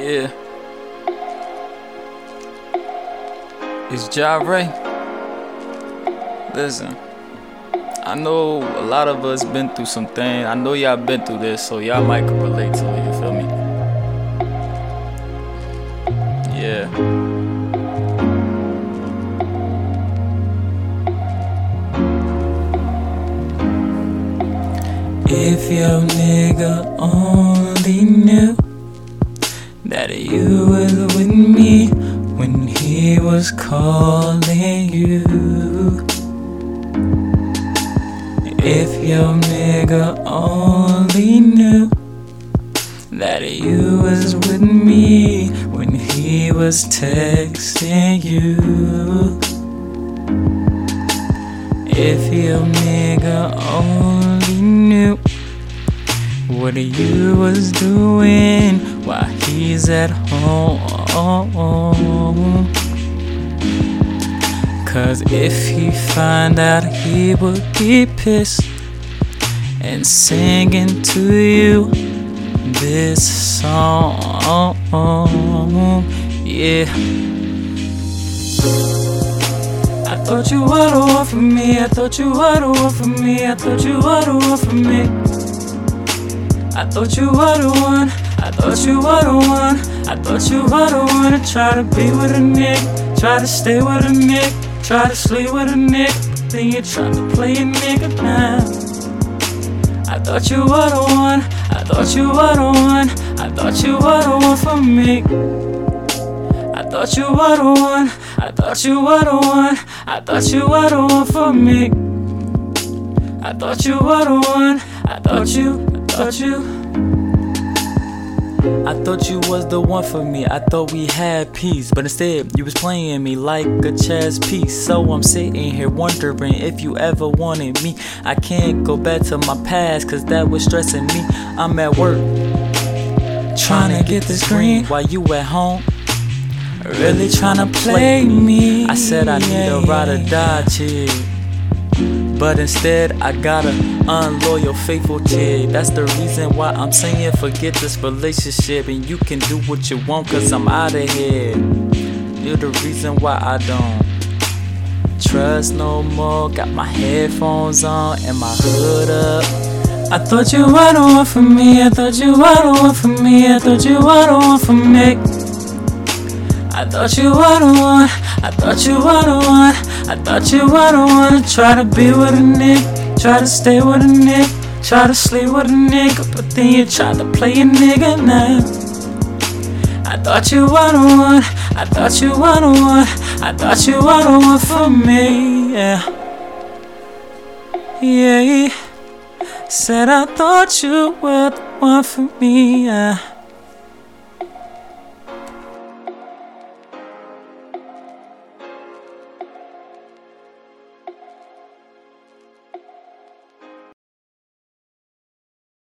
Yeah. It's Jare. Listen, I know a lot of us been through some things. I know y'all been through this, so y'all might relate to it. You feel me? Yeah. If your nigga only knew that you was with me when he was calling you. If your nigga only knew that you was with me when he was texting you. If your nigga only knew what are you was doing while he's at home. Cause if he find out, he would be pissed and singing to you this song. Yeah. I thought you were the one for me. I thought you were the one for me. I thought you were the one for me. I thought you were the one. I thought you were the one. I thought you were the one to try to be with a nigga, try to stay with a nigga, try to sleep with a. But then you try to play a nigga now. I thought you were the one. I thought you were the one. I thought you were the one for me. I thought you were the one. I thought you were the one. I thought you were the one for me. I thought you were the one. I thought you. I thought you. I thought you was the one for me. I thought we had peace, but instead you was playing me like a chess piece. So I'm sitting here wondering if you ever wanted me. I can't go back to my past, cause that was stressing me. I'm at work, trying to get this green while you at home. Really trying to play me. I said I need a ride or die chick. But instead, I got a unloyal, faithful chick. That's the reason why I'm saying forget this relationship. And you can do what you want, cause I'm out of here. You're the reason why I don't trust no more. Got my headphones on and my hood up. I thought you were the one for me. I thought you were the one for me. I thought you were the one for me. I thought you were the one. I thought you were the one. I thought you were the one try to be with a nigga, try to stay with a nigga, try to sleep with a nigga, but then you try to play a nigga now. I thought you were the one. I thought you were the one. I thought you were the one for me. Yeah. Yeah. Said I thought you were the one for me. Yeah.